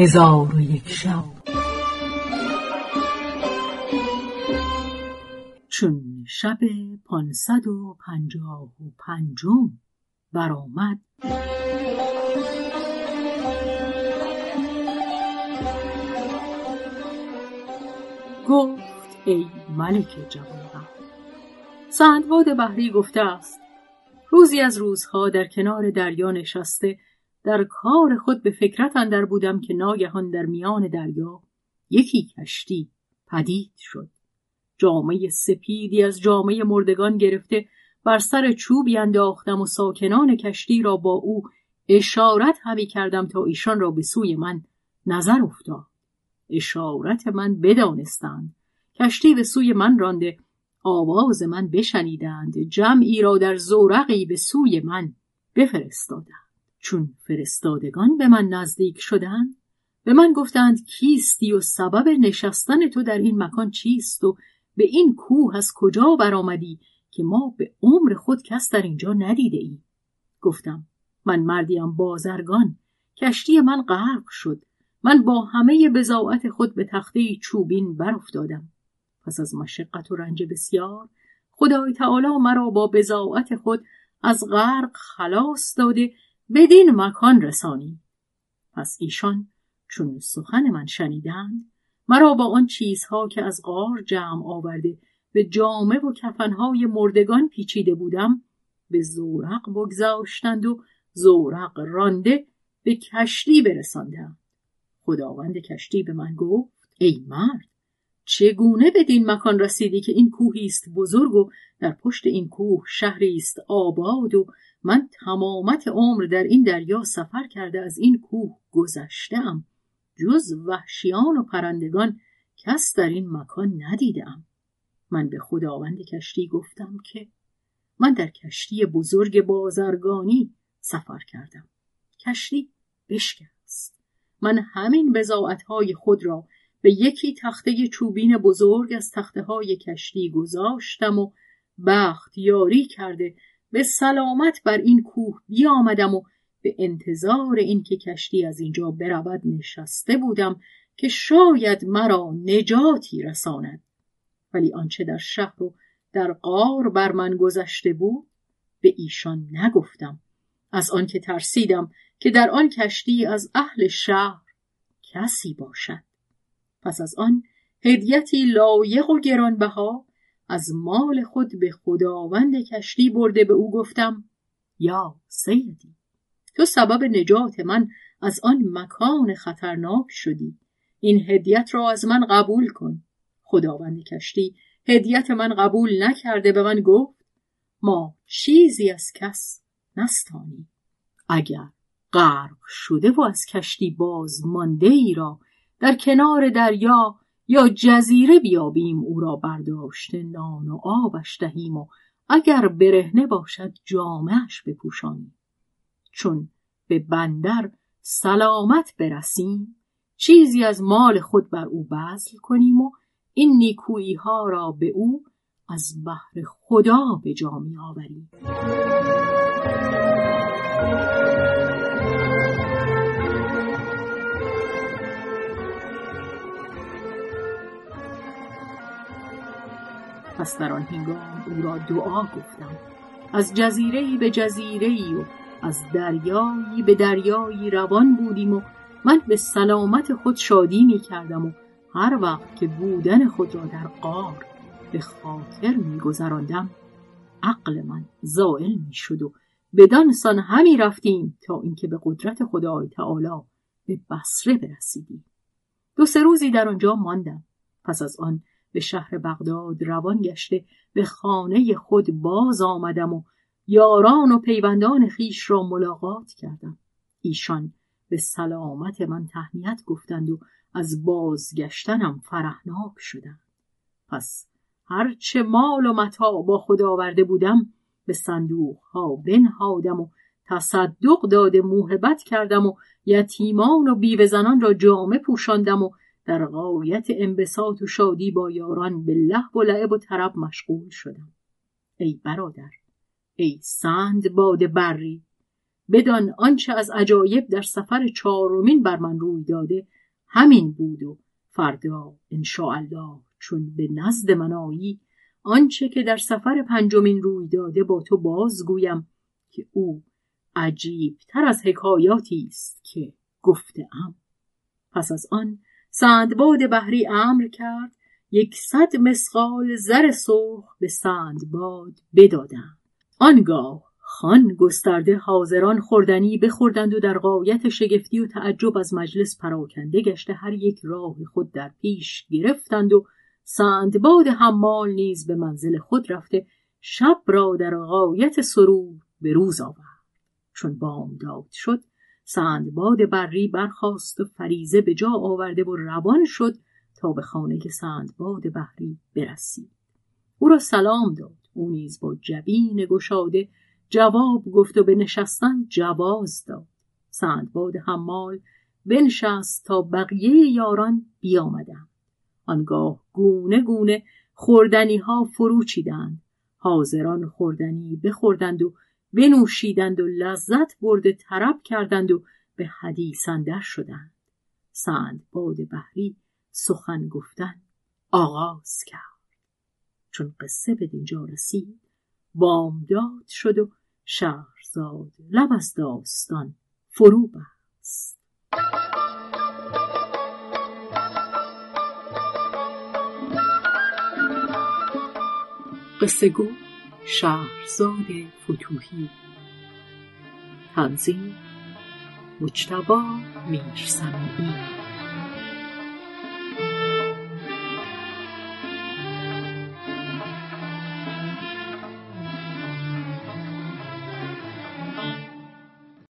هزار و یک شب. چون شب پانصد و پنجاه و پنجم برآمد. گفت ای ملک جوانبخت سندباد بحری گفته است روزی از روزها در کنار دریا نشسته در کار خود به فکرت اندر بودم که ناگهان در میان دریا یکی کشتی پدید شد. جامعه سپیدی از جامعه مردگان گرفته بر سر چوبی انداختم و ساکنان کشتی را با او اشارت همی کردم تا ایشان را به سوی من نظر افتاد. اشارت من بدانستند. کشتی به سوی من رانده آواز من بشنیدند. جمعی را در زورقی به سوی من بفرستادند. چون فرستادگان به من نزدیک شدند به من گفتند کیستی و سبب نشستن تو در این مکان چیست و به این کوه از کجا برآمدی که ما به عمر خود کس در اینجا ندیده ای. گفتم من مردیم بازرگان کشتی من غرق شد من با همه بزاعت خود به تخته چوبین برافتادم پس از مشقت و رنج بسیار خدای تعالی مرا با بزاعت خود از غرق خلاص داده بدین مکان رسانی. پس ایشان چون سخن من شنیدند مرا با آن چیزها که از غار جمع آورده به جامه و کفنهای مردگان پیچیده بودم به زورق بگذاشتند و زورق رانده به کشتی برساندند خداوند کشتی به من گفت ای مرد چگونه بدین مکان رسیدی که این کوهی است بزرگ و در پشت این کوه شهری است آباد و من تمامت عمر در این دریا سفر کرده از این کوه گذشتم جز وحشیان و پرندگان کس در این مکان ندیدم من به خداوند کشتی گفتم که من در کشتی بزرگ بازرگانی سفر کردم. کشتی بشکست. من همین بزاعتهای خود را به یکی تخته چوبین بزرگ از تخته های کشتی گذاشتم و بخت یاری کرده به سلامت بر این کوه بیامدم و به انتظار اینکه کشتی از اینجا برود نشسته بودم که شاید مرا نجاتی رساند. ولی آنچه در شهر و در قار بر من گذشته بود به ایشان نگفتم. از آنکه ترسیدم که در آن کشتی از اهل شهر کسی باشد. پس از آن هدیتی لایق و گرانبها از مال خود به خداوند کشتی برده به او گفتم یا سیدی. تو سبب نجات من از آن مکان خطرناک شدی. این هدیت را از من قبول کن. خداوند کشتی هدیت من قبول نکرده به من گفت ما چیزی از کس نستانی. اگر غرق شده و از کشتی باز مانده ای را در کنار دریا یا جزیره بیابیم او را برداشته نان و آبش دهیم و اگر برهنه باشد جامعش بپوشانیم. چون به بندر سلامت برسیم چیزی از مال خود بر او بذل کنیم و این نیکویی ها را به او از بحر خدا به جا می آوریم پس در آن هنگام او را دعا گفتم. از جزیره به جزیره و از دریایی به دریایی روان بودیم و من به سلامت خود شادی می کردم و هر وقت که بودن خود را در قار به خاطر می گذراندم عقل من زائل می شد و بدان سان همی رفتیم تا اینکه به قدرت خدای تعالی به بصره برسیدیم. دو سه روزی در آنجا ماندم. پس از آن به شهر بغداد روان گشته به خانه خود باز آمدم و یاران و پیوندان خیش را ملاقات کردم. ایشان به سلامت من تهنیت گفتند و از بازگشتنم فرحناک شدند. پس هرچه مال و متا با خود آورده بودم به صندوق ها بنهادم و تصدق داده موهبت کردم و یتیمان و بیوه زنان را جامه پوشاندم و در غایت انبساط و شادی با یاران به لحب و لعب و طرب مشغول شدم. ای برادر ای سند باد بری بدان آنچه از عجایب در سفر چهارمین بر من روی داده همین بود و فردا الله چون به نزد من آیی آنچه که در سفر پنجمین روی داده با تو بازگویم که او عجیب تر از حکایاتی است که گفته پس از آن سندباد بحری امر کرد یکصد مسقال زر سرخ به سندباد بدادند. آنگاه خان گسترده حاضران خوردنی بخوردند و در قایت شگفتی و تعجب از مجلس پراکنده گشته هر یک راه خود در پیش گرفتند و سندباد حمال نیز به منزل خود رفته شب را در غایت سرور به روز آورد. چون بامداد شد سندباد بری برخاست و فریزه به جا آورده و روان شد تا به خانه سندباد بحری برسید. او را سلام داد. او نیز با جبین گشاده جواب گفت و به نشستن جواز داد. سندباد حمال بنشست تا بقیه یاران بیامدند. آنگاه گونه گونه خوردنی ها فرو چیدند حاضران خوردنی بخوردند و بنوشیدند و لذت برده طرب کردند و به حدیث اندر شدند. سندباد بحری سخن گفتن آغاز کرد. چون قصه به دینجا رسید بامداد شد و شهرزاد لب از داستان فرو بست. قصه گو شهرزاد فتوهی. تنظیم مجتبا میرسمی